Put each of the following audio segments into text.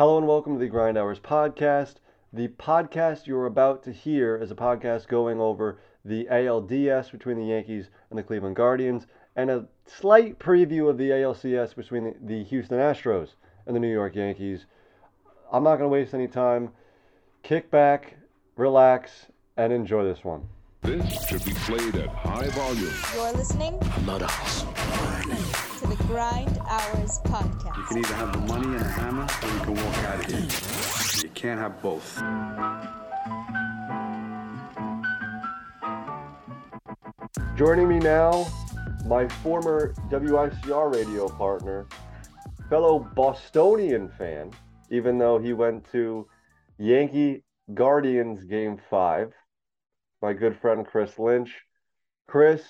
Hello and welcome to the Grind Hours podcast. The podcast you're about to hear is a podcast going over the ALDS between the Yankees and the Cleveland Guardians, and a slight preview of the ALCS between the, the Houston Astros and the New York Yankees. I'm not going to waste any time. Kick back, relax, and enjoy this one. This should be played at high volume. You're listening Not us. To the Grind Hours podcast. You can either have the money and a hammer, or you can walk out of here. You can't have both. Joining me now, my former WICR radio partner, fellow Bostonian fan, even though he went to Yankee Guardians game five, my good friend Chris Lynch. Chris,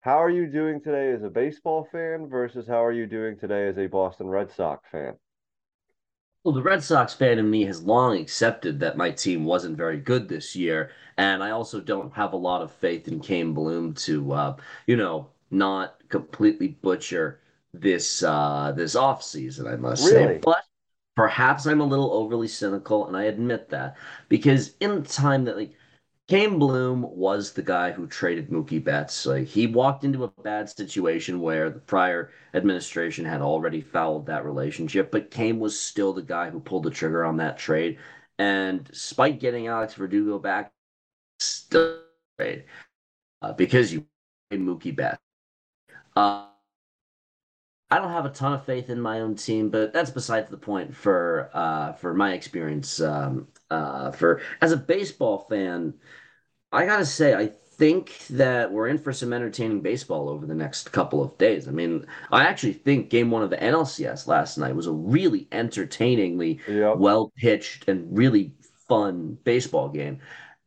how are you doing today as a baseball fan versus how are you doing today as a Boston Red Sox fan? Well, the Red Sox fan in me has long accepted that my team wasn't very good this year, and I also don't have a lot of faith in Chaim Bloom to, uh, you know, not completely butcher this uh, this off season. I must Really? say, but perhaps I'm a little overly cynical, and I admit that because in the time that like Chaim Bloom was the guy who traded Mookie Betts. Like he walked into a bad situation where the prior administration had already fouled that relationship, but Chaim was still the guy who pulled the trigger on that trade. And despite getting Alex Verdugo back, still trade uh, because you paid Mookie Betts. Uh, I don't have a ton of faith in my own team, but that's besides the point for uh, for my experience. Um, uh, for as a baseball fan, I gotta say, I think that we're in for some entertaining baseball over the next couple of days. I mean, I actually think Game One of the NLCS last night was a really entertainingly Yep. well pitched and really fun baseball game.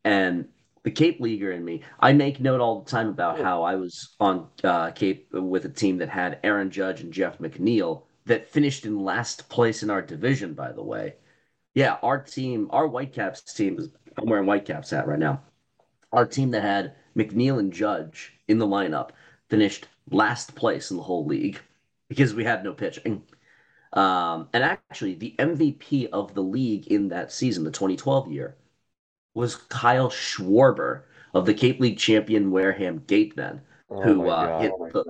And the Cape Leaguer in me, I make note all the time about how I was on uh, Cape with a team that had Aaron Judge and Jeff McNeil that finished in last place in our division, by the way. Yeah, our team, our Whitecaps team, is, I'm wearing Whitecaps hat right now. Our team that had McNeil and Judge in the lineup finished last place in the whole league because we had no pitching. Um, and actually, the MVP of the league in that season, the 2012 year, was Kyle Schwarber of the Cape League champion Wareham Gatemen, Oh who uh, hit the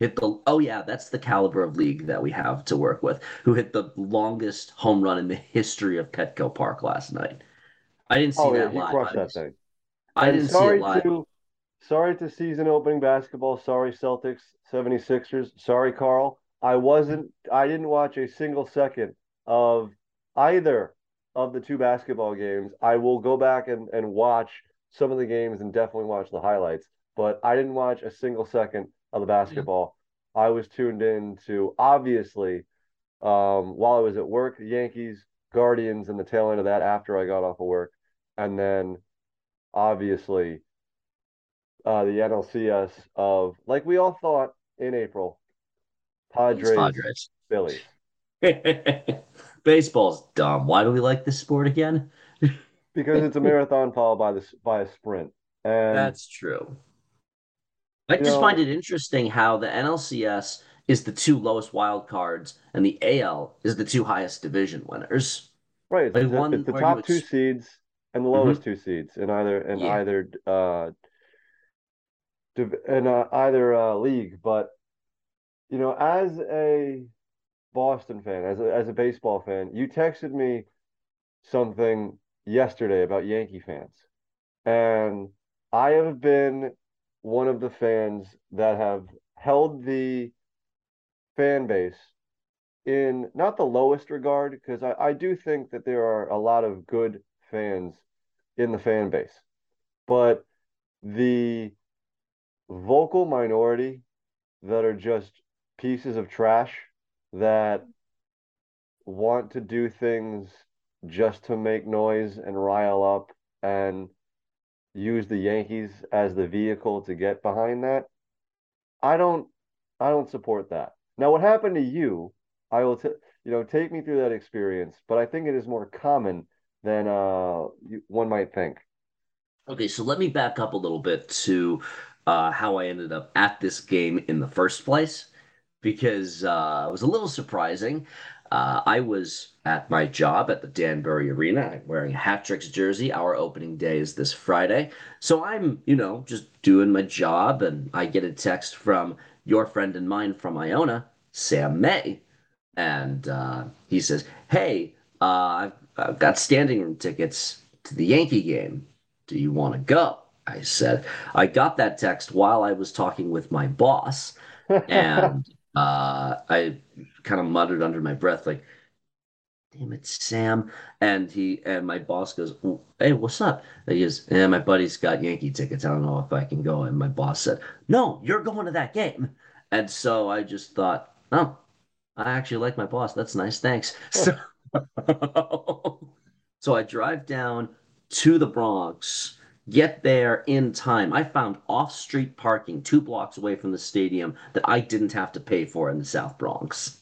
hit the oh yeah, that's the caliber of league that we have to work with. Who hit the longest home run in the history of Petco Park last night? I didn't see Oh, that he live. crushed that thing. I And didn't see sorry it live. to sorry to season opening basketball. Sorry Celtics 76ers. Sorry Carl. I wasn't I didn't watch a single second of either of the two basketball games. I will go back and, and watch some of the games and definitely watch the highlights, but I didn't watch a single second of the basketball. I was tuned in to obviously um, while I was at work, the Yankees, Guardians, and the tail end of that after I got off of work. And then obviously uh, the NLCS of like we all thought in April, Padres, Padres. Phillies. Baseball's dumb. Why do we like this sport again? Because it's a marathon followed by this by a sprint. And That's true. I just know- find it interesting how the NLCS is the two lowest wild cards and the AL is the two highest division winners. right, it's, like the- it's the top two ex- seeds and the lowest two seeds in either in Yeah. either uh div- in uh, either uh, league. But you know, as a Boston fan, as a as a baseball fan, you texted me something yesterday about Yankee fans. And I have been one of the fans that have held the fan base in not the lowest regard, because I, I do think that there are a lot of good fans in the fan base. But the vocal minority that are just pieces of trash that want to do things just to make noise and rile up and use the Yankees as the vehicle to get behind that. I don't I don't support that. Now what happened to you, I will t you know take me through that experience, but I think it is more common than uh one might think. Okay, so let me back up a little bit to uh, how I ended up at this game in the first place, because uh, it was a little surprising. Uh, I was at my job at the Danbury Arena. I'm wearing a Hat Tricks jersey. Our opening day is this Friday. So I'm, you know, just doing my job, and I get a text from your friend and mine from Iona, Sam May. And uh, he says, Hey, uh, I've, I've got standing room tickets to the Yankee game. Do you want to go? I said, I got that text while I was talking with my boss. And uh, I kind of muttered under my breath, like, damn it, Sam. And he and my boss goes, Hey, what's up? And he goes, Yeah, my buddy's got Yankee tickets. I don't know if I can go. And my boss said, No, you're going to that game. And so I just thought, Oh, I actually like my boss. That's nice. Thanks. So, so I drive down to the Bronx, get there in time. I found off street parking two blocks away from the stadium that I didn't have to pay for in the South Bronx.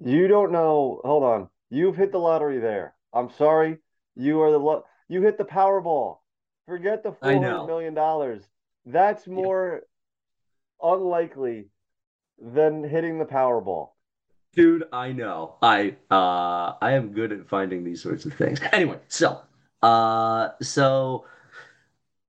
You don't know. Hold on. You've hit the lottery there. I'm sorry. You are the lo- you hit the Powerball. Forget the four hundred million dollars. That's more unlikely than hitting the Powerball. Dude, I know. I uh I am good at finding these sorts of things. Anyway, so uh so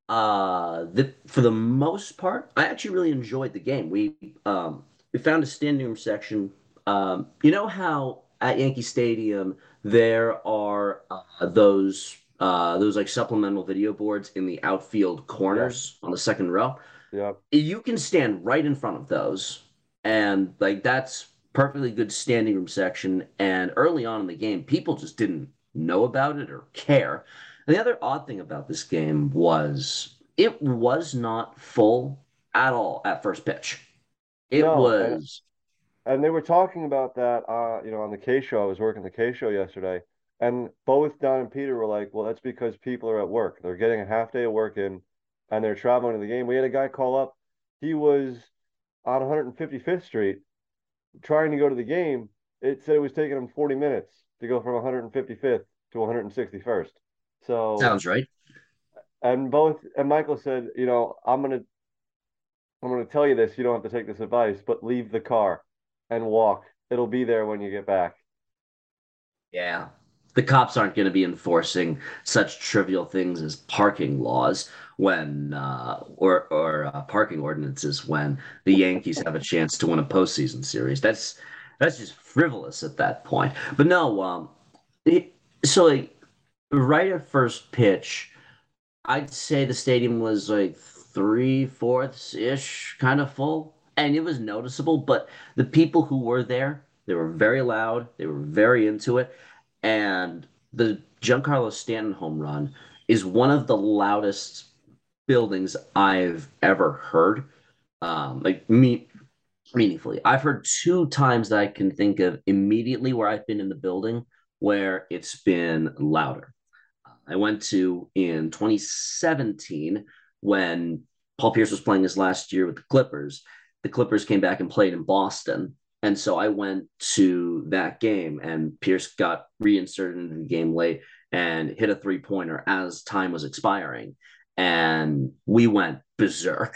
uh the for the most part, I actually really enjoyed the game. We um we found a standing room section. Um you know how at Yankee Stadium there are uh, those uh those like supplemental video boards in the outfield corners on the second row? Yeah, you can stand right in front of those and like that's perfectly good standing room section and early on in the game people just didn't know about it or care and the other odd thing about this game was it was not full at all at first pitch it No, was And they were talking about that, uh, you know, on the K show. I was working the K show yesterday, and both Don and Peter were like, "Well, that's because people are at work. They're getting a half day of work in, and they're traveling to the game." We had a guy call up. He was on 155th Street trying to go to the game. It said it was taking him 40 minutes to go from 155th to 161st. So, sounds right and both and Michael said, you know, I'm gonna I'm gonna tell you this. You don't have to take this advice, but leave the car and walk. It'll be there when you get back. Yeah. The cops aren't going to be enforcing such trivial things as parking laws when, uh, or or uh, parking ordinances when the Yankees have a chance to win a postseason series. That's that's just frivolous at that point. But no, um, it, so like right at first pitch, I'd say the stadium was like three fourths ish kind of full, and it was noticeable. But the people who were there, they were very loud, they were very into it, and the Giancarlo Stanton home run is one of the loudest buildings I've ever heard. Um, like me, meaningfully, I've heard two times that I can think of immediately where I've been in the building where it's been louder. I went to in 2017 when Paul Pierce was playing his last year with the Clippers. The Clippers came back and played in Boston. And so I went to that game, and Pierce got reinserted into the game late and hit a three pointer as time was expiring. And we went berserk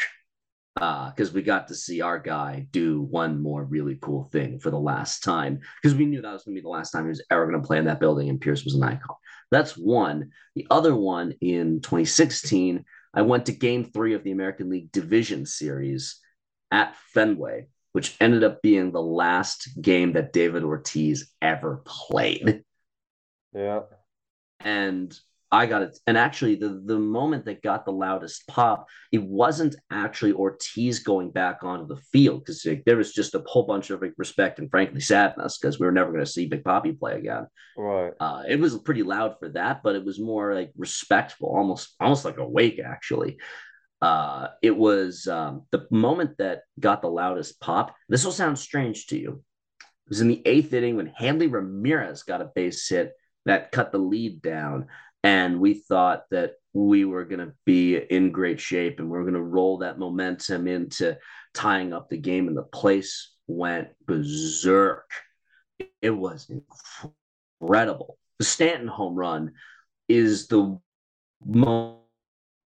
Uh, because we got to see our guy do one more really cool thing for the last time because we knew that was going to be the last time he was ever going to play in that building, and Pierce was an icon. That's one. The other one in 2016, I went to game three of the American League Division Series at Fenway, which ended up being the last game that David Ortiz ever played. Yeah. And I got it. And actually, the, the moment that got the loudest pop, it wasn't actually Ortiz going back onto the field because like, there was just a whole bunch of like, respect and frankly sadness because we were never going to see Big Papi play again. Right. Uh, it was pretty loud for that, but it was more like respectful, almost almost like a wake actually. Uh, it was um, the moment that got the loudest pop. This will sound strange to you. It was in the eighth inning when Hanley Ramirez got a base hit that cut the lead down, and we thought that we were going to be in great shape and we are going to roll that momentum into tying up the game, and the place went berserk. It was incredible. The Stanton home run is the moment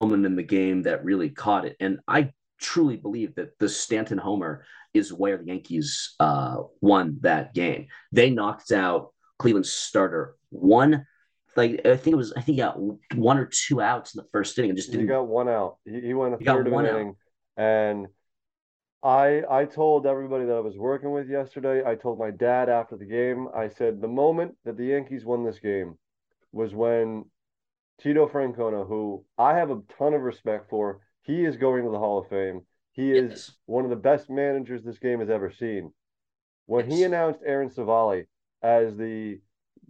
in the game that really caught it. And I truly believe that the Stanton homer is where the Yankees uh, won that game. They knocked out Cleveland's starter one. Like I think it was, I think he got one or two outs in the first inning and just He didn't. He got one out. He, he went a He third an out. inning, and I I told everybody that I was working with yesterday. I told my dad after the game. I said the moment that the Yankees won this game was when Tito Francona, who I have a ton of respect for, he is going to the Hall of Fame. He is Yes. one of the best managers this game has ever seen. When he announced Aaron Civale as the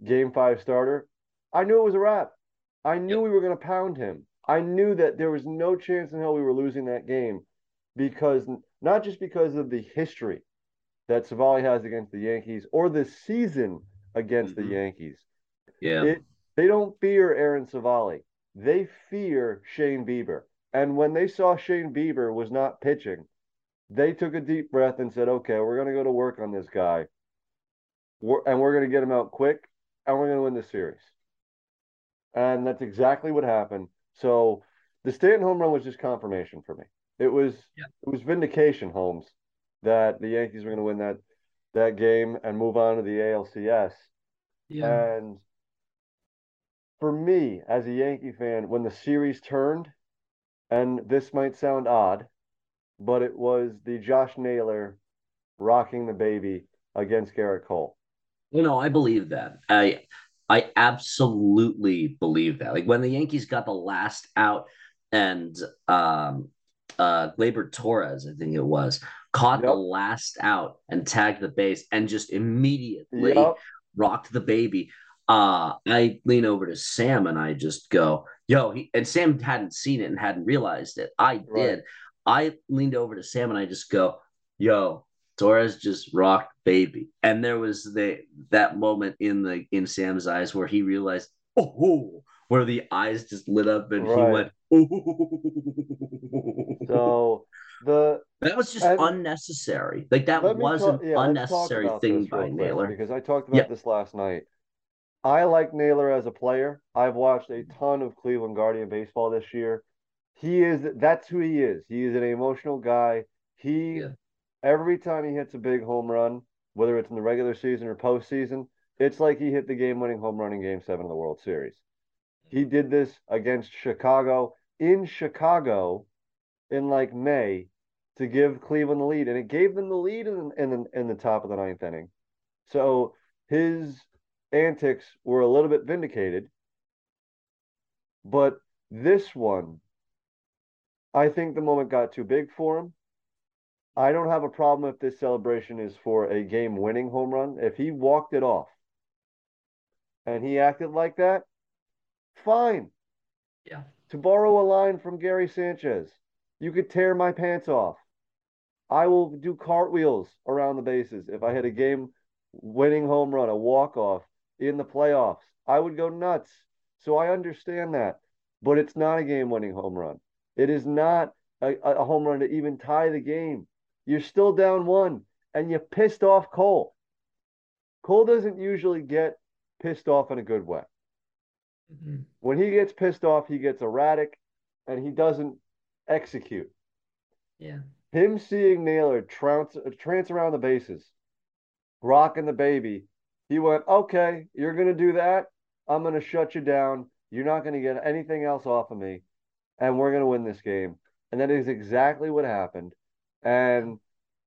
game five starter, I knew it was a wrap. I knew Yep. we were going to pound him. I knew that there was no chance in hell we were losing that game because not just because of the history that Civale has against the Yankees or the season against Mhm. the Yankees. Yeah. It, they don't fear Aaron Civale. They fear Shane Bieber. And when they saw Shane Bieber was not pitching, they took a deep breath and said, okay, we're going to go to work on this guy. We're, and we're going to get him out quick and we're going to win the series. And that's exactly what happened. So the Stanton home run was just confirmation for me. It was Yeah. it was vindication, Holmes, that the Yankees were going to win that that game and move on to the ALCS. And for me, as a Yankee fan, when the series turned, and this might sound odd, but it was the Josh Naylor rocking the baby against Gerrit Cole. You know, I believe that. I I absolutely believe that. Like when the Yankees got the last out and um uh Gleyber Torres, I think it was, caught the last out and tagged the base and just immediately Yep. rocked the baby. Uh I lean over to Sam and I just go, yo, he, and Sam hadn't seen it and hadn't realized it. I Right. did. I leaned over to Sam and I just go, yo, Torres just rocked baby. And there was the that moment in the in Sam's eyes where he realized, oh, where the eyes just lit up and he went, oh. So the that was just unnecessary. Like that was an yeah, unnecessary thing by Naylor. because I talked about Yep. this last night. I like Naylor as a player. I've watched a ton of Cleveland Guardian baseball this year. He is that's who he is. He is an emotional guy. He Yeah. Every time he hits a big home run, whether it's in the regular season or postseason, it's like he hit the game-winning home run in Game Seven of the World Series. He did this against Chicago in Chicago in like May to give Cleveland the lead, and it gave them the lead in in in the top of the ninth inning. So his antics were a little bit vindicated, but this one, I think the moment got too big for him. I don't have a problem if this celebration is for a game-winning home run. If he walked it off and he acted like that, fine. Yeah. To borrow a line from Gary Sanchez, you could tear my pants off. I will do cartwheels around the bases if I hit a game winning home run, a walk off in the playoffs. I would go nuts. So I understand that. But it's not a game winning home run. It is not a, a home run to even tie the game. You're still down one and you pissed off Cole. Cole doesn't usually get pissed off in a good way. Mhm. When he gets pissed off, he gets erratic and he doesn't execute. Yeah. Him seeing Naylor trounce, trance around the bases, rocking the baby, he went, okay, you're going to do that. I'm going to shut you down. You're not going to get anything else off of me. And we're going to win this game. And that is exactly what happened. And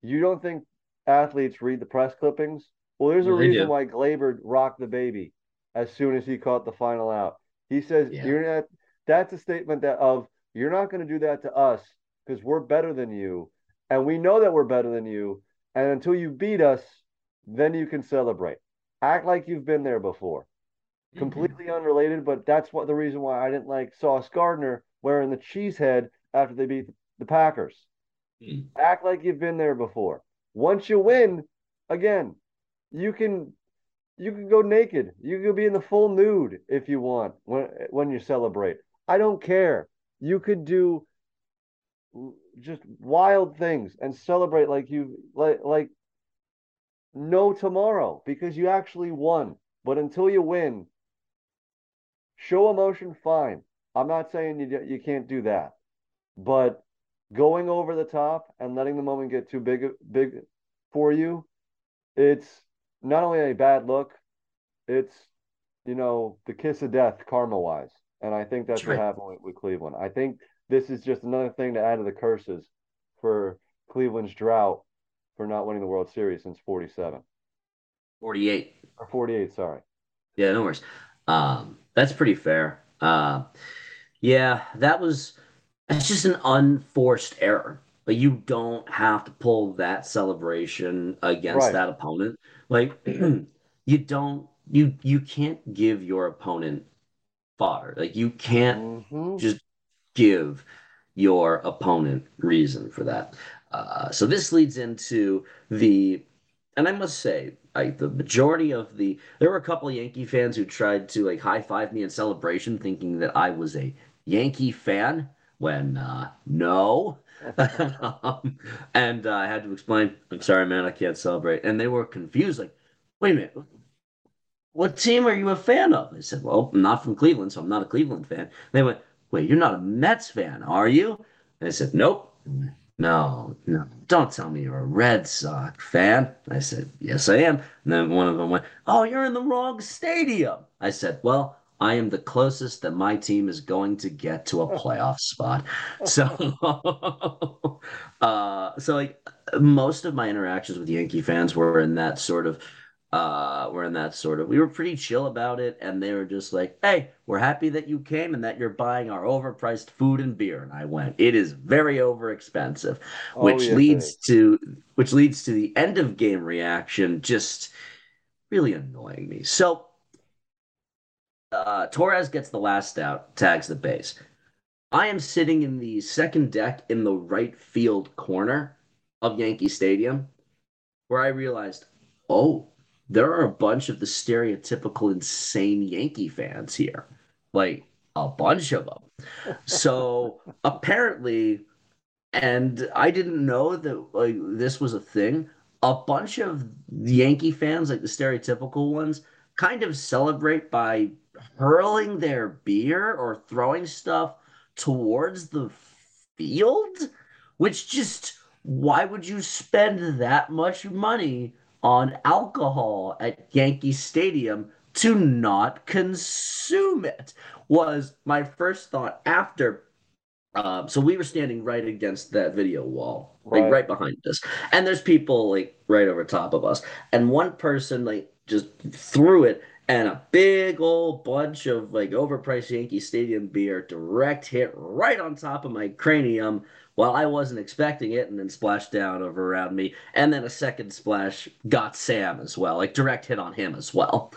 you don't think athletes read the press clippings? Well, there's a reason do. why Gleyber rocked the baby as soon as he caught the final out. He says, Yeah. "You're not." That's a statement that of you're not going to do that to us because we're better than you, and we know that we're better than you. And until you beat us, then you can celebrate. Act like you've been there before. Mm-hmm. Completely unrelated, but that's what the reason why I didn't like Sauce Gardner wearing the cheese head after they beat the Packers. Mhm. Act like you've been there before. Once you win, again, you can you can go naked. You can be in the full nude if you want when when you celebrate. I don't care. You could do just wild things and celebrate like you like like no tomorrow because you actually won. But until you win, show emotion fine. I'm not saying you you can't do that. But going over the top and letting the moment get too big big for you, it's not only a bad look, it's you know the kiss of death karma wise, and I think that's, That's what happened with, with Cleveland. I think this is just another thing to add to the curses for Cleveland's drought for not winning the World Series since '47 48. or '48. Sorry. Yeah, no worries. Um, that's pretty fair. Uh, yeah, that was it's just an unforced error. Like you don't have to pull that celebration against Right. that opponent. Like you don't you you can't give your opponent fodder. Like you can't Mhm. just give your opponent reason for that. Uh, so this leads into the, and I must say, like the majority of the, there were a couple of Yankee fans who tried to like high five me in celebration, thinking that I was a Yankee fan. When uh, no, um, and uh, I had to explain, I'm sorry, man, I can't celebrate. And they were confused, like, wait a minute, what team are you a fan of? I said, well, I'm not from Cleveland, so I'm not a Cleveland fan. They went, wait, you're not a Mets fan, are you? And I said, nope. No, no, don't tell me you're a Red Sox fan. I said, yes, I am. And then one of them went, oh, you're in the wrong stadium. I said, well, I am the closest that my team is going to get to a playoff spot. So, uh, so like most of my interactions with Yankee fans were in that sort of uh were in that sort of we were pretty chill about it and they were just like hey we're happy that you came and that you're buying our overpriced food and beer and i went it is very over expensive Oh, which yes, leads is. to which leads to the end of game reaction just really annoying me so uh torres gets the last out tags the base i am sitting in the second deck in the right field corner of yankee stadium where i realized oh there are a bunch of the stereotypical insane yankee fans here like a bunch of them so apparently and I didn't know that like this was a thing. A bunch of Yankee fans, like the stereotypical ones, kind of celebrate by hurling their beer or throwing stuff towards the field, which just why would you spend that much money on alcohol at Yankee Stadium to not consume it? Was my first thought after um, so we were standing right against that video wall, like Right. right behind us. And there's people like right over top of us. And one person like just threw it and a big old bunch of like overpriced Yankee Stadium beer direct hit right on top of my cranium while I wasn't expecting it and then splashed down over around me. And then a second splash got Sam as well, like direct hit on him as well.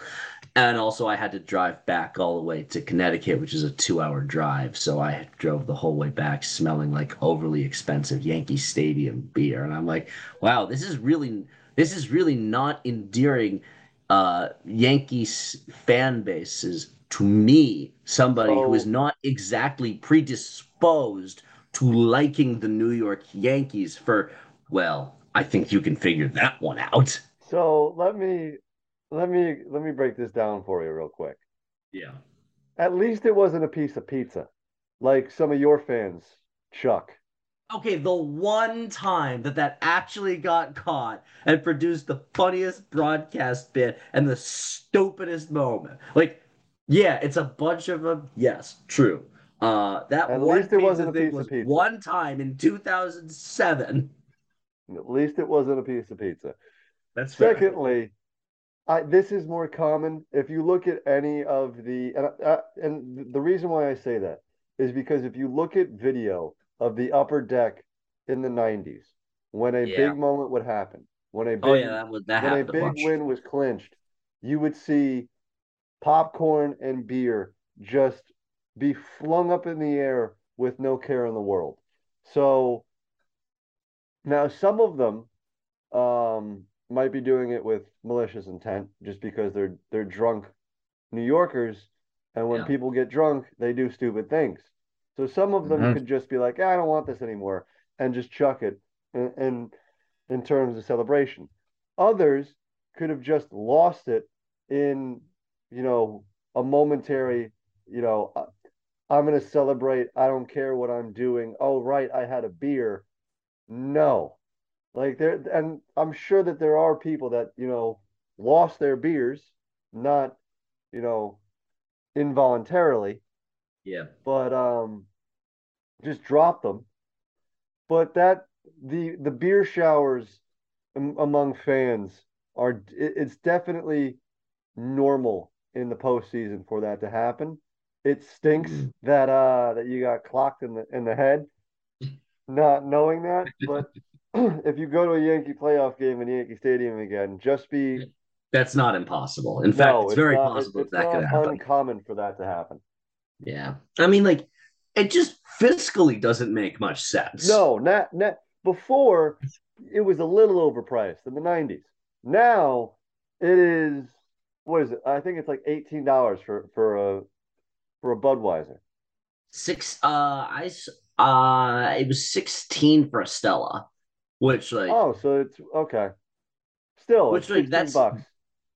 And also, I had to drive back all the way to Connecticut, which is a two hour drive. So I drove the whole way back smelling like overly expensive Yankee Stadium beer. And I'm like, wow, this is really, this is really not endearing uh, Yankees fan bases to me, somebody who is not exactly predisposed to liking the New York Yankees for, well, I think you can figure that one out. So let me let me let me break this down for you real quick. Yeah. At least it wasn't a piece of pizza, like some of your fans, Chuck. Okay, the one time that that actually got caught and produced the funniest broadcast bit and the stupidest moment. Like, yeah, it's a bunch of them. Yes, true. Uh, that At one least it wasn't a thing piece of pizza. one time in 2007. At least it wasn't a piece of pizza. That's Secondly, I, this is more common if you look at any of the and uh, and the reason why I say that is because if you look at video of the upper deck in the 90s when a Yeah. big moment would happen, when a big Oh yeah, that was that when a big win was clinched, you would see popcorn and beer just be flung up in the air with no care in the world. So now some of them um, might be doing it with malicious intent just because they're they're drunk New Yorkers, and when Yeah. people get drunk, they do stupid things. So some of them Mhm. could just be like, "Ah, I don't want this anymore, and just chuck it in, in in terms of celebration. Others could have just lost it in, you know, a momentary, you know, uh, I'm going to celebrate. I don't care what I'm doing. Oh, right, I had a beer. No. Like there and I'm sure that there are people that, you know, lost their beers, not, you know, involuntarily, Yeah. but um just drop them. But that the the beer showers am- among fans are it- it's definitely normal in the postseason for that to happen. It stinks Mhm. that uh that you got clocked in the in the head, not knowing that. But if you go to a Yankee playoff game in Yankee Stadium again, just be That's not impossible. In fact, no, it's very not, possible it's that could not happen. uncommon for that to happen. Yeah. I mean, like, it just fiscally doesn't make much sense. No, not not before it was a little overpriced in the 90s. Now it is what is it? I think it's like $18 for for a for a Budweiser. Six, uh, I, uh, it was 16 for a Stella, which, like, Oh, so it's okay. Still, Which, it's like, that's- bucks.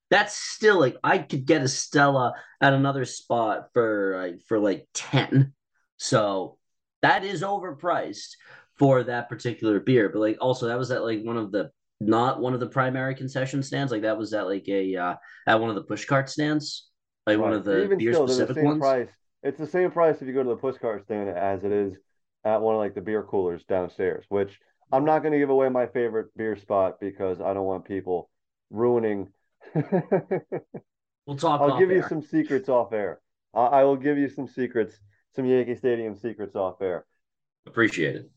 that's still like I could get a Stella at another spot for like for like 10. So that is overpriced for that particular beer. But like also that was at like one of the not one of the primary concession stands. Like that was at like a uh at one of the pushcart stands. Like one of the Even beer still, they're the specific same ones. price. It's the same price if you go to the pushcart stand as it is at one of like the beer coolers downstairs, which I'm not going to give away my favorite beer spot because I don't want people ruining. We'll talk I'll give you some secrets off air. I, I will give you some secrets, some Yankee Stadium secrets off air. Appreciate it.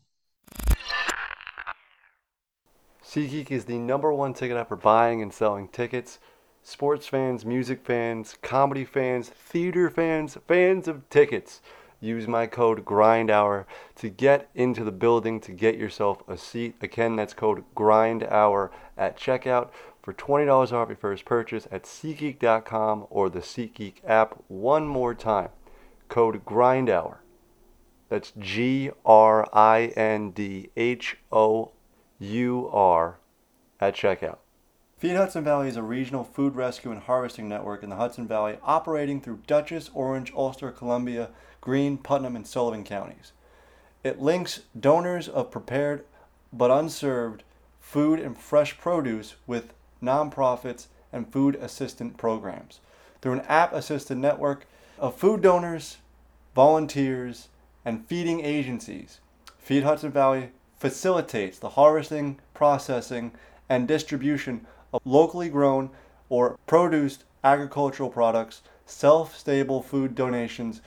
SeatGeek is the number one ticket app for buying and selling tickets. Sports fans, music fans, comedy fans, theater fans, fans of tickets. Use my code GRINDHOUR to get into the building to get yourself a seat. Again, that's code GRINDHOUR at checkout for $20 off your first purchase at SeatGeek.com or the SeatGeek app. One more time, code GRINDHOUR. That's G R I N D H O U R at checkout. Feed Hudson Valley is a regional food rescue and harvesting network in the Hudson Valley operating through Dutchess, Orange, Ulster, Columbia, Greene, Putnam, and Sullivan counties. It links donors of prepared but unserved food and fresh produce with nonprofits and food assistant programs. Through an app assisted network of food donors, volunteers, and feeding agencies, Feed Hudson Valley facilitates the harvesting, processing, and distribution of locally grown or produced agricultural products, self stable food donations,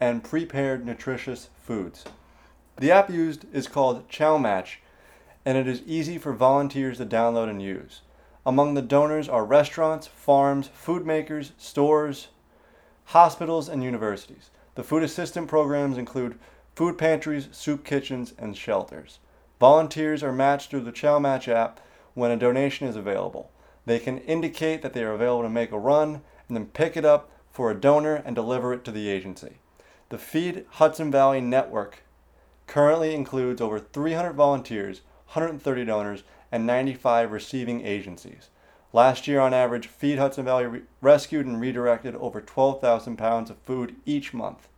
and prepared nutritious foods. The app used is called Chow Match, and it is easy for volunteers to download and use. Among the donors are restaurants, farms, food makers, stores, hospitals, and universities. The food assistant programs include food pantries, soup kitchens, and shelters. Volunteers are matched through the Chow Match app when a donation is available. They can indicate that they are available to make a run and then pick it up for a donor and deliver it to the agency. The Feed Hudson Valley Network currently includes over 300 volunteers, 130 donors, and 95 receiving agencies. Last year, on average, Feed Hudson Valley re- rescued and redirected over 12,000 pounds of food each month.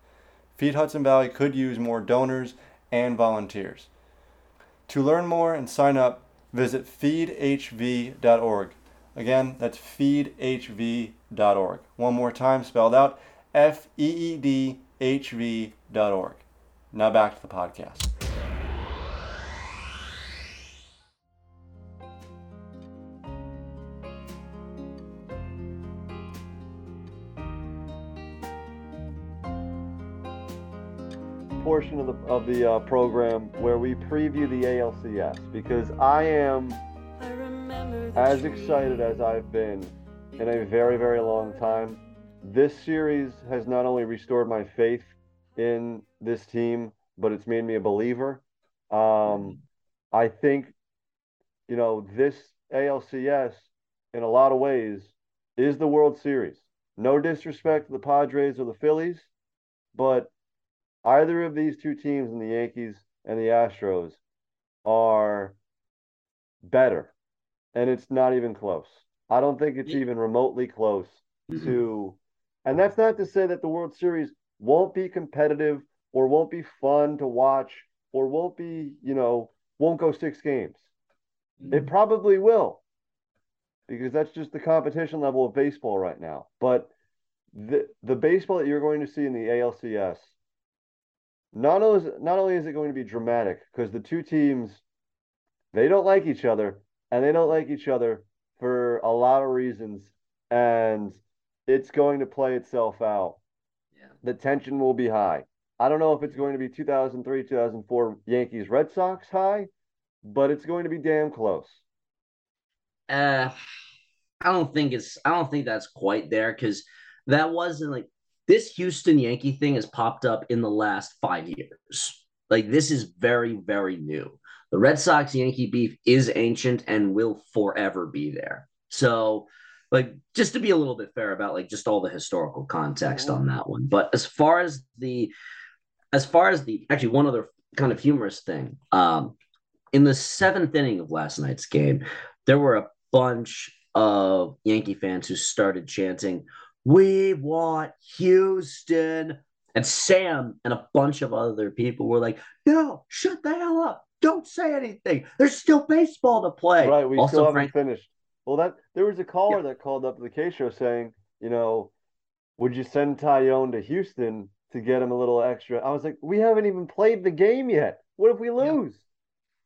Feed Hudson Valley could use more donors and volunteers. To learn more and sign up, visit feedhv.org. Again, that's feedhv.org. One more time, spelled out F E E D H V.org. Now back to the podcast. Portion of the of the uh, program where we preview the ALCS because I am as excited as I've been in a very very long time. This series has not only restored my faith in this team, but it's made me a believer. Um, I think, you know, this ALCS in a lot of ways is the World Series. No disrespect to the Padres or the Phillies, but either of these two teams in the Yankees and the Astros are better. And it's not even close. I don't think it's even remotely close to and that's not to say that the World Series won't be competitive or won't be fun to watch or won't be, you know, won't go six games. It mm-hmm. probably will because that's just the competition level of baseball right now. But the the baseball that you're going to see in the ALCS, not only is, not only is it going to be dramatic because the two teams they don't like each other and they don't like each other for a lot of reasons and it's going to play itself out. Yeah. The tension will be high. I don't know if it's going to be 2003, 2004 Yankees Red Sox high, but it's going to be damn close. Uh, I don't think it's. I don't think that's quite there because that wasn't like this Houston Yankee thing has popped up in the last five years. Like this is very, very new. The Red Sox Yankee beef is ancient and will forever be there. So, like, just to be a little bit fair about like just all the historical context on that one. But as far as the, as far as the actually one other kind of humorous thing, um, in the seventh inning of last night's game, there were a bunch of Yankee fans who started chanting, "We want Houston." And Sam and a bunch of other people were like, "No, shut the hell up! Don't say anything. There's still baseball to play." Right, we also, still haven't Frank, finished. Well, that there was a caller Yeah. that called up the K show saying, you know, would you send Taillon to Houston to get him a little extra? I was like, we haven't even played the game yet. What if we lose?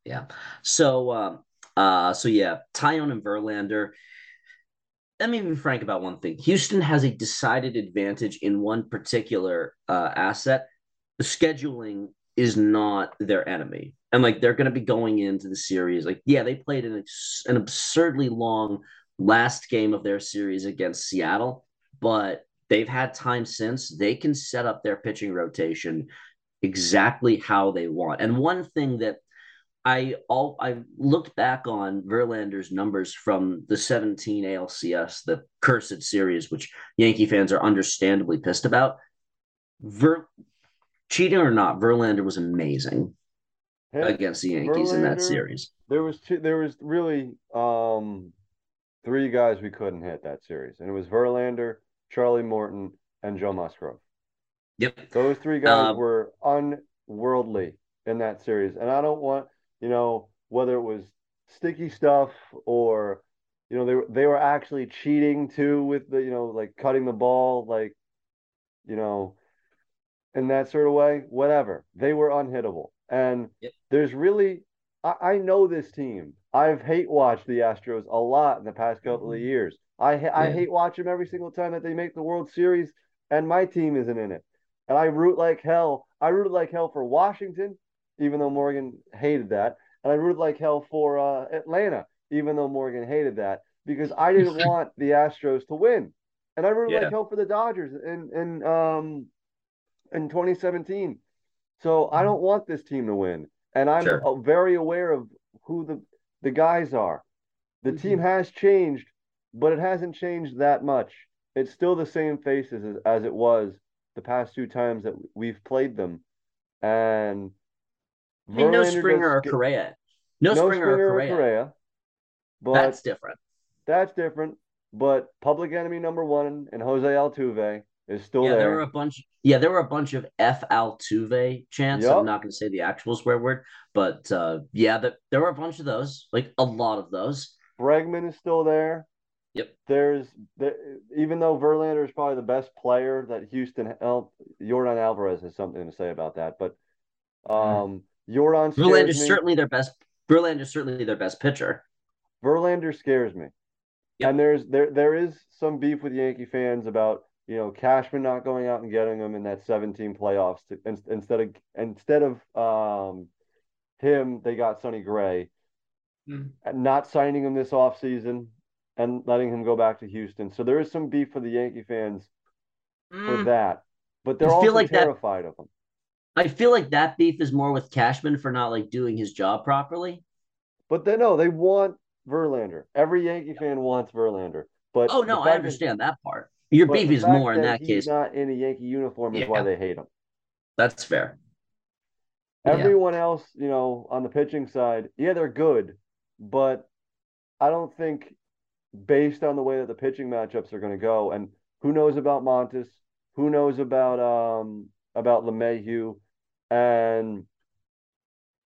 Yeah. So, um, uh, so yeah, Taillon and Verlander. Let me be frank about one thing. Houston has a decided advantage in one particular uh, asset. The scheduling is not their enemy, and like they're going to be going into the series. Like, yeah, they played an an absurdly long last game of their series against Seattle, but they've had time since. They can set up their pitching rotation exactly how they want. And one thing that I all I looked back on Verlander's numbers from the 17 ALCS, the cursed series, which Yankee fans are understandably pissed about. Ver cheating or not, Verlander was amazing Hey, against the Yankees in that series. There was two, there was really um three guys we couldn't hit that series, and it was Verlander, Charlie Morton, and Joe Musgrove. Yep. Those three guys Um, were unworldly in that series. And I don't want, you know, whether it was sticky stuff or, you know, they were they were actually cheating too with the, you know, like cutting the ball, like, you know, in that sort of way, whatever. They were unhittable. And Yep. there's really I, I know this team. I've hate watched the Astros a lot in the past couple of mm-hmm. years. I ha- I hate watch them every single time that they make the World Series and my team isn't in it. And I root like hell. I rooted like hell for Washington, even though Morgan hated that. And I rooted like hell for uh, Atlanta, even though Morgan hated that, because I didn't want the Astros to win. And I rooted Yeah. like hell for the Dodgers in in um in 2017. So I don't want this team to win. And I'm Sure. very aware of who the the guys are. The Mm-hmm. team has changed, but it hasn't changed that much. It's still the same faces as, as it was the past two times that we've played them. And I no Verlander Springer or get- Correa. No, no Springer, or Correa. Correa, but That's different. that's different. But public enemy number one and Jose Altuve is still yeah, there. there were a bunch. Yeah, there were a bunch of F Altuve chants. Yup. I'm not going to say the actual swear word, but uh, yeah, that there were a bunch of those, like a lot of those. Bregman is still there. Yep. There's there, even though Verlander is probably the best player that Houston El, Jordan Alvarez has something to say about that, but um Jordan scares Verlander's me. certainly their best. Verlander's certainly their best pitcher. Verlander scares me. Yep. And there's there there is some beef with Yankee fans about you know Cashman not going out and getting them in that 17 playoffs to, in, instead of instead of um him they got Sonny Gray Hmm. and not signing him this offseason and letting him go back to Houston. So there is some beef for the Yankee fans for Mm, that. But they're I also like that- terrified of him. I feel like that beef is more with Cashman for not like doing his job properly. But they no, they want Verlander. Every Yankee fan wants Verlander. But Oh no, I understand that part. Your beef is more in that he's case. Not in a Yankee uniform is Yeah. why they hate him. That's fair. Yeah. Everyone else, you know, on the pitching side, yeah, they're good, but I don't think based on the way that the pitching matchups are going to go, and who knows about Montas, Who knows about um about LeMahieu and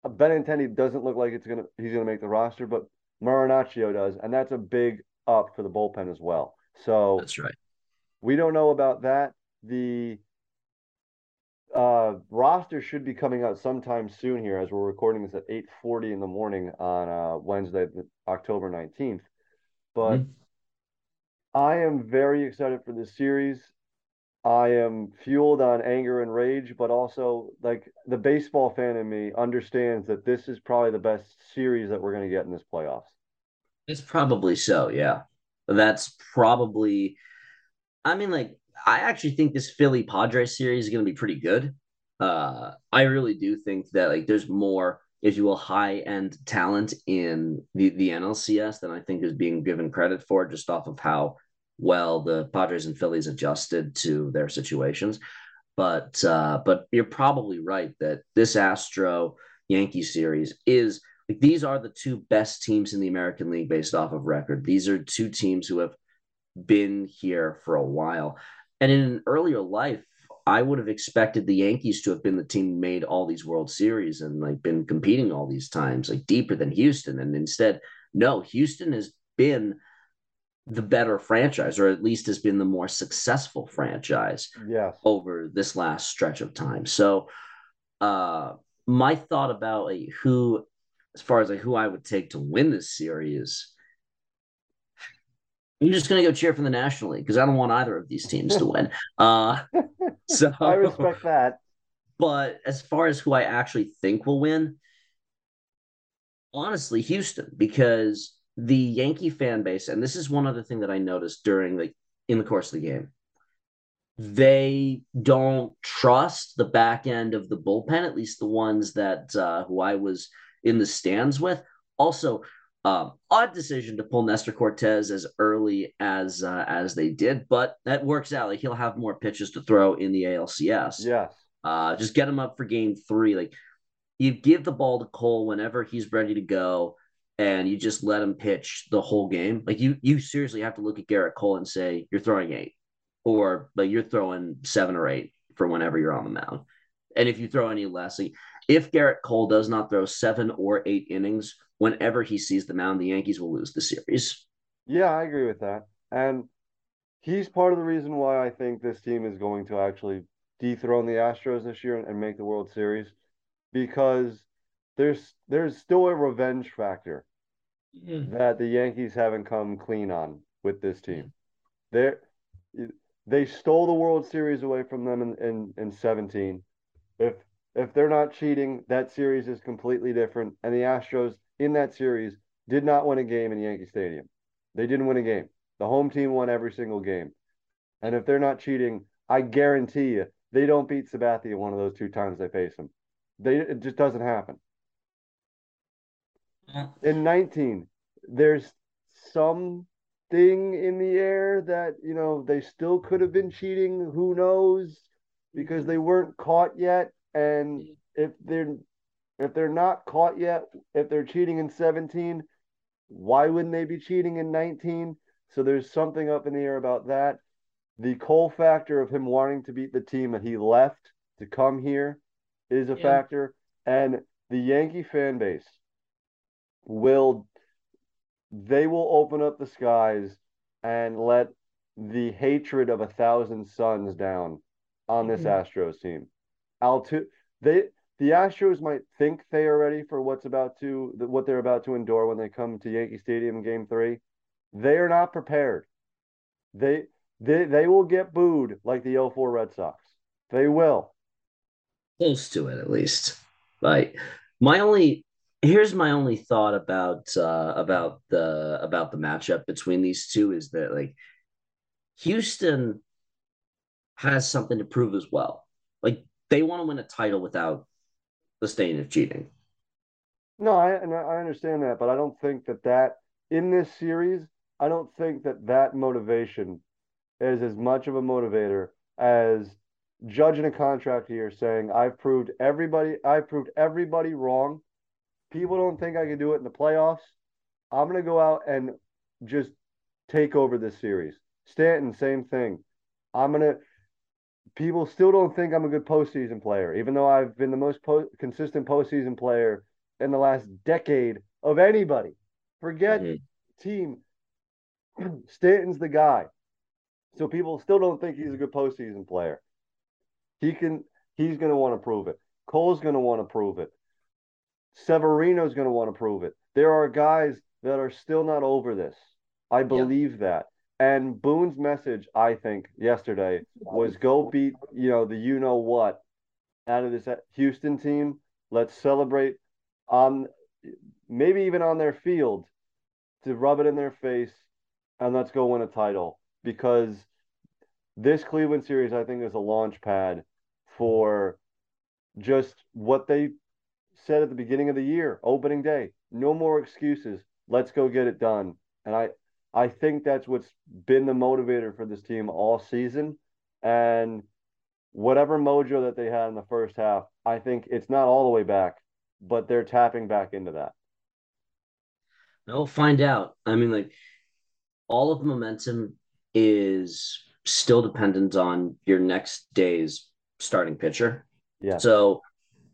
Benintendi doesn't look like it's gonna he's gonna make the roster, but Marinaccio does, and that's a big up for the bullpen as well. So That's right. we don't know about that. The uh, roster should be coming out sometime soon here as we're recording this at 8:40 in the morning on uh, Wednesday, October 19th. But Mhm. I am very excited for this series. I am fueled on anger and rage, but also like the baseball fan in me understands that this is probably the best series that we're going to get in this playoffs. It's probably so, yeah. That's probably. I mean, like, I actually think this Philly Padres series is going to be pretty good. Uh, I really do think that like there's more, if you will, high end talent in the the NLCS than I think is being given credit for, just off of how well the Padres and Phillies adjusted to their situations. But uh, but you're probably right that this Astro Yankee series is like these are the two best teams in the American League based off of record. These are two teams who have been here for a while. And in an earlier life, I would have expected the Yankees to have been the team made all these World Series and like been competing all these times, like deeper than Houston. And instead, no, Houston has been the better franchise, or at least has been the more successful franchise Yes. over this last stretch of time. So, uh, my thought about like, who, as far as like who I would take to win this series, I'm just gonna go cheer for the National League because I don't want either of these teams to win. Uh, so I respect that. but as far as who I actually think will win, honestly, Houston, because the Yankee fan base, and this is one other thing that I noticed during the in the course of the game, they don't trust the back end of the bullpen, at least the ones that uh, who I was in the stands with. Also, um, odd decision to pull Nestor Cortes as early as uh, as they did, but that works out. Like he'll have more pitches to throw in the ALCS. Yeah, Uh, just get him up for game three. Like you give the ball to Cole whenever he's ready to go, and you just let him pitch the whole game. Like you, you seriously have to look at Gerrit Cole and say you're throwing eight, or like you're throwing seven or eight for whenever you're on the mound. And if you throw any less, like, if Gerrit Cole does not throw seven or eight innings whenever he sees the mound, the Yankees will lose the series. Yeah, I agree with that. And he's part of the reason why I think this team is going to actually dethrone the Astros this year and make the World Series because there's there's still a revenge factor mm. that the Yankees haven't come clean on with this team. Mm. They they stole the World Series away from them in, in, in 17. If if they're not cheating, that series is completely different. And the Astros in that series did not win a game in Yankee Stadium. They didn't win a game. The home team won every single game. And if they're not cheating, I guarantee you they don't beat Sabathia one of those two times they face him. They it just doesn't happen. In 19, there's something in the air that, you know, they still could have been cheating, who knows, because they weren't caught yet and if they're if they're not caught yet, if they're cheating in 17, why wouldn't they be cheating in 19? So there's something up in the air about that. The Cole factor of him wanting to beat the team that he left to come here is a Yeah. factor. And the Yankee fan base will they will open up the skies and let the hatred of a thousand suns down on this Mhm. Astros team. Altu they the Astros might think they are ready for what's about to what they're about to endure when they come to Yankee Stadium Game Three. They are not prepared. They they they will get booed like the 04 Red Sox. They will. close to it at least. Like my only here's my only thought about uh about the about the matchup between these two is that like Houston has something to prove as well. Like they want to win a title without the stain of cheating. No, I I understand that, but I don't think that that in this series, I don't think that that motivation is as much of a motivator as judging a contract here saying I've proved everybody I've proved everybody wrong. People don't think I can do it in the playoffs. I'm gonna go out and just take over this series. Stanton, same thing. I'm gonna people still don't think I'm a good postseason player, even though I've been the most po- consistent postseason player in the last decade of anybody. Forget Mhm. team. Stanton's the guy. So people still don't think he's a good postseason player. He can. He's going to want to prove it. Cole's going to want to prove it. Severino's going to want to prove it. There are guys that are still not over this. I believe that. And Boone's message, I think, yesterday was go beat, you know, the you know what out of this Houston team. Let's celebrate on maybe even on their field to rub it in their face and let's go win a title because this Cleveland series, I think, is a launch pad for just what they said at the beginning of the year, opening day. No more excuses. Let's go get it done. And I, I think that's what's been the motivator for this team all season. And whatever mojo that they had in the first half, I think it's not all the way back, but they're tapping back into that. We'll find out. I mean, like all of the momentum is still dependent on your next day's starting pitcher. Yeah. So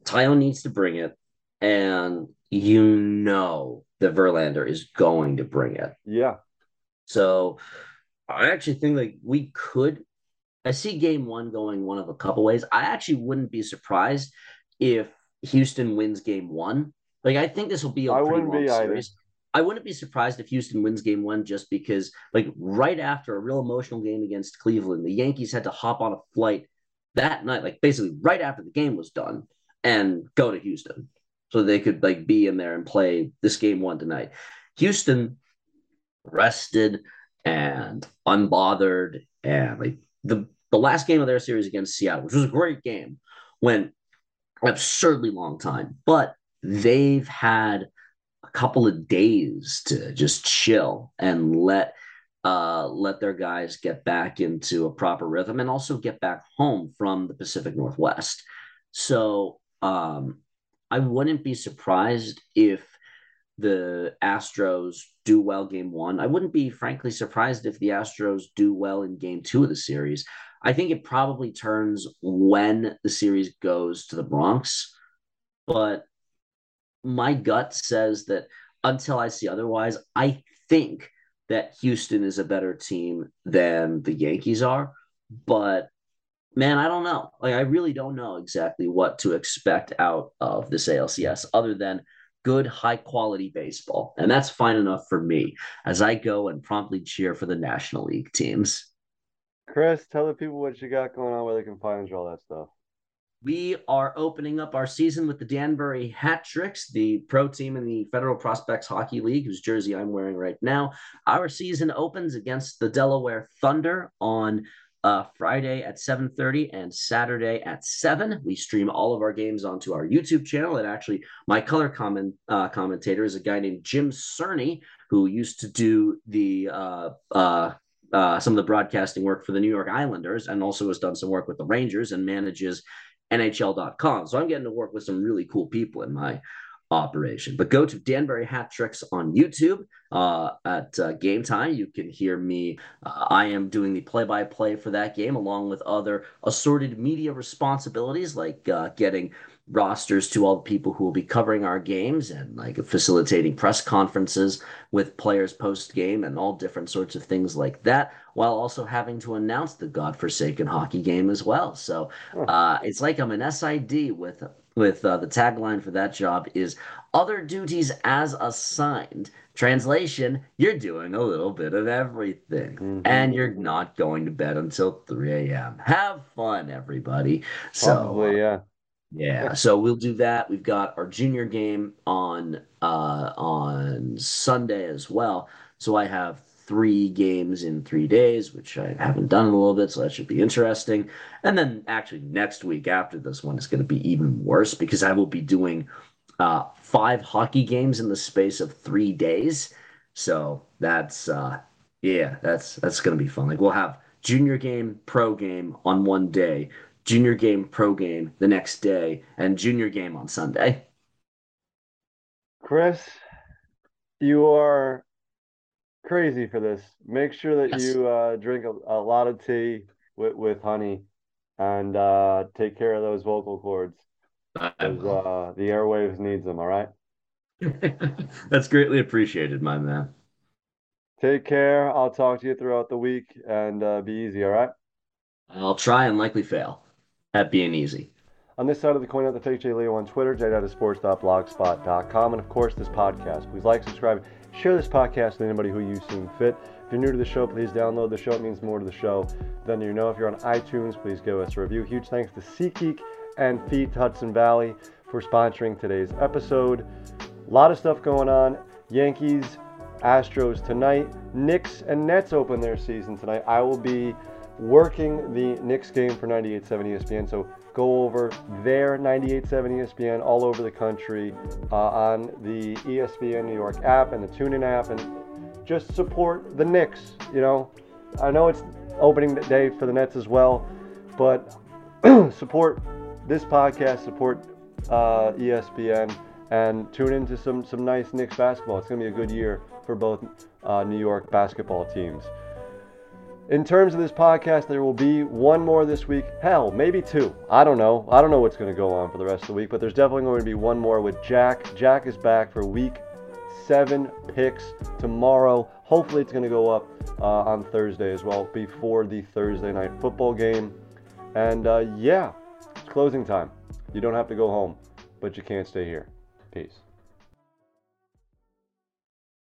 Taillon needs to bring it, and you know that Verlander is going to bring it. Yeah. So I actually think like we could. I see game one going one of a couple ways. I actually wouldn't be surprised if Houston wins game one. Like I think this will be a I pretty wouldn't long be either. series. I wouldn't be surprised if Houston wins game one just because, like, right after a real emotional game against Cleveland, the Yankees had to hop on a flight that night, like basically right after the game was done, and go to Houston so they could like be in there and play this game one tonight. Houston rested and unbothered, and like the the last game of their series against Seattle, which was a great game, went absurdly long time, but they've had a couple of days to just chill and let uh, let their guys get back into a proper rhythm and also get back home from the Pacific Northwest. So um, I wouldn't be surprised if the Astros do well game one. I wouldn't be frankly surprised if the Astros do well in game two of the series. I think it probably turns when the series goes to the Bronx, but my gut says that until I see otherwise, I think that Houston is a better team than the Yankees are. But man, I don't know. Like, I really don't know exactly what to expect out of this ALCS other than good, high quality baseball. And that's fine enough for me as I go and promptly cheer for the National League teams. Chris, tell the people what you got going on where they can find you all that stuff. We are opening up our season with the Danbury Hat Tricks, the pro team in the Federal Prospects Hockey League, whose jersey I'm wearing right now. Our season opens against the Delaware Thunder on uh, Friday at 7:30 and Saturday at 7. We stream all of our games onto our YouTube channel. And actually, my color comment uh, commentator is a guy named Jim Cerny, who used to do the uh, uh, uh, some of the broadcasting work for the New York Islanders and also has done some work with the Rangers and manages NHL.com. So I'm getting to work with some really cool people in my operation. But go to Danbury Hat Tricks on YouTube uh, at uh, game time. You can hear me. Uh, I am doing the play by play for that game, along with other assorted media responsibilities like uh, getting rosters to all the people who will be covering our games and like facilitating press conferences with players post game and all different sorts of things like that while also having to announce the godforsaken hockey game as well. So uh, it's like i'm an sid with with uh, the tagline for that job is other duties as assigned. Translation you're doing a little bit of everything. Mhm. and you're not going to bed until 3 a.m have fun everybody. So Probably, yeah. Yeah, so we'll do that. We've got our junior game on uh on Sunday as well. So I have three games in three days, which I haven't done in a little bit, so that should be interesting. And then actually next week after this one is going to be even worse because I will be doing uh five hockey games in the space of three days. So that's uh yeah, that's that's gonna be fun. Like we'll have junior game, pro game on one day, junior game, pro game the next day, and junior game on Sunday. Chris, you are crazy for this. Make sure that Yes. you uh, drink a, a lot of tea with, with honey and uh, take care of those vocal cords. I 'cause, will. Uh, the airwaves needs them. All right. That's greatly appreciated, my man. Take care. I'll talk to you throughout the week, and uh, be easy. All right. I'll try and likely fail at being easy. On this side of the coin, at the fake J Leo on Twitter, j.sports.blogspot.com, and of course this podcast. Please like, subscribe, share this podcast with anybody who you seem fit. If you're new to the show, please download the show. It means more to the show than you know. If you're on iTunes, please give us a review. Huge thanks to SeatGeek and Feet Hudson Valley for sponsoring today's episode. A lot of stuff going on. Yankees, Astros tonight. Knicks and Nets open their season tonight. I will be working the Knicks game for 98.7 ESPN. So go over their 98.7 ESPN all over the country uh, on the ESPN New York app and the TuneIn app, and just support the Knicks. You know, I know it's opening day for the Nets as well, but support this podcast, support uh, ESPN, and tune into some some nice Knicks basketball. It's going to be a good year for both uh, New York basketball teams. In terms of this podcast, there will be one more this week. Hell, maybe two. I don't know. I don't know what's going to go on for the rest of the week, but there's definitely going to be one more with Jack. Jack is back for week seven picks tomorrow. Hopefully, it's going to go up uh, on Thursday as well before the Thursday night football game. And uh, yeah, it's closing time. You don't have to go home, but you can't stay here. Peace.